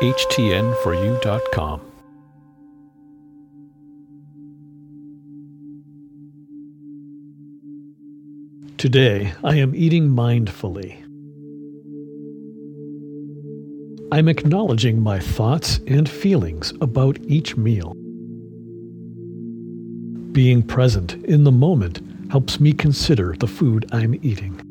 htn4u.com. Today, I am eating mindfully. I'm acknowledging my thoughts and feelings about each meal. Being present in the moment helps me consider the food I'm eating.